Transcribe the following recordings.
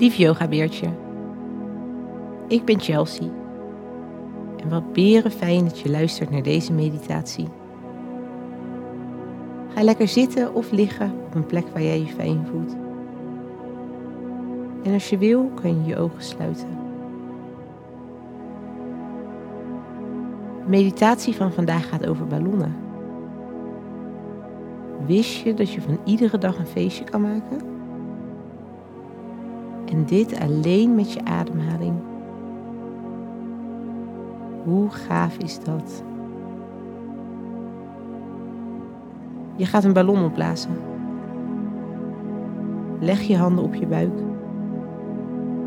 Lief yogabeertje, ik ben Chelsea. En wat beren fijn dat je luistert naar deze meditatie. Ga lekker zitten of liggen op een plek waar jij je fijn voelt. En als je wil, kan je je ogen sluiten. De meditatie van vandaag gaat over ballonnen. Wist je dat je van iedere dag een feestje kan maken? En dit alleen met je ademhaling. Hoe gaaf is dat? Je gaat een ballon opblazen. Leg je handen op je buik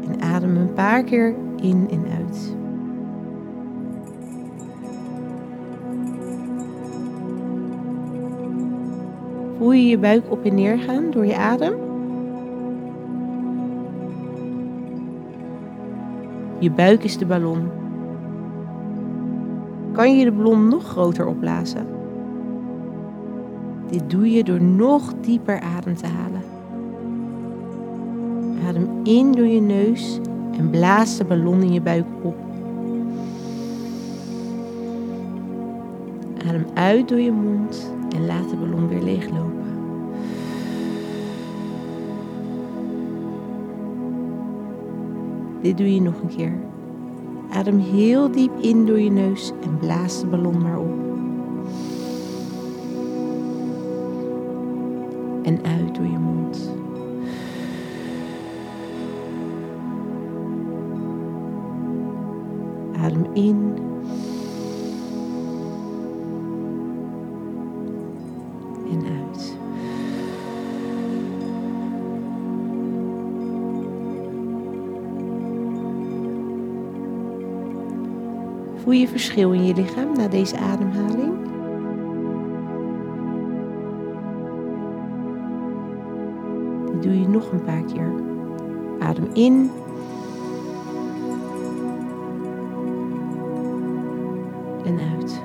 en adem een paar keer in en uit. Voel je je buik op en neer gaan door je adem? Je buik is de ballon. Kan je de ballon nog groter opblazen? Dit doe je door nog dieper adem te halen. Adem in door je neus en blaas de ballon in je buik op. Adem uit door je mond en laat de ballon weer leeglopen. Dit doe je nog een keer. Adem heel diep in door je neus en blaas de ballon maar op. En uit door je mond. Adem in. Voel je verschil in je lichaam na deze ademhaling? Doe je nog een paar keer. Adem in. En uit.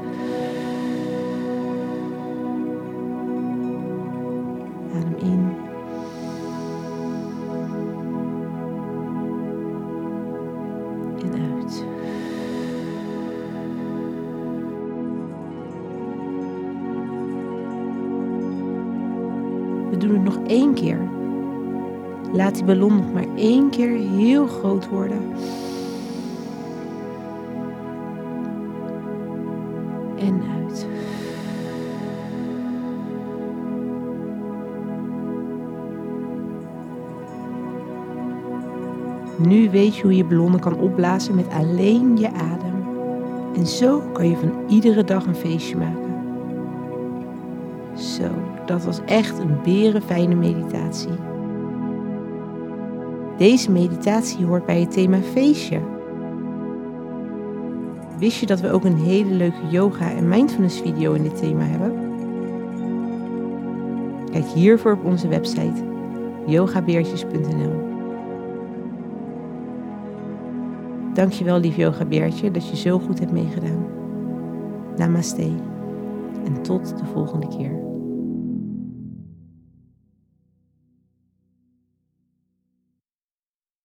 We doen het nog één keer. Laat die ballon nog maar één keer heel groot worden. En uit. Nu weet je hoe je ballonnen kan opblazen met alleen je adem. En zo kan je van iedere dag een feestje maken. Zo, dat was echt een berenfijne meditatie. Deze meditatie hoort bij het thema feestje. Wist je dat we ook een hele leuke yoga en mindfulness video in dit thema hebben? Kijk hiervoor op onze website yogabeertjes.nl. Dankjewel lief yogabeertje dat je zo goed hebt meegedaan. Namaste en tot de volgende keer.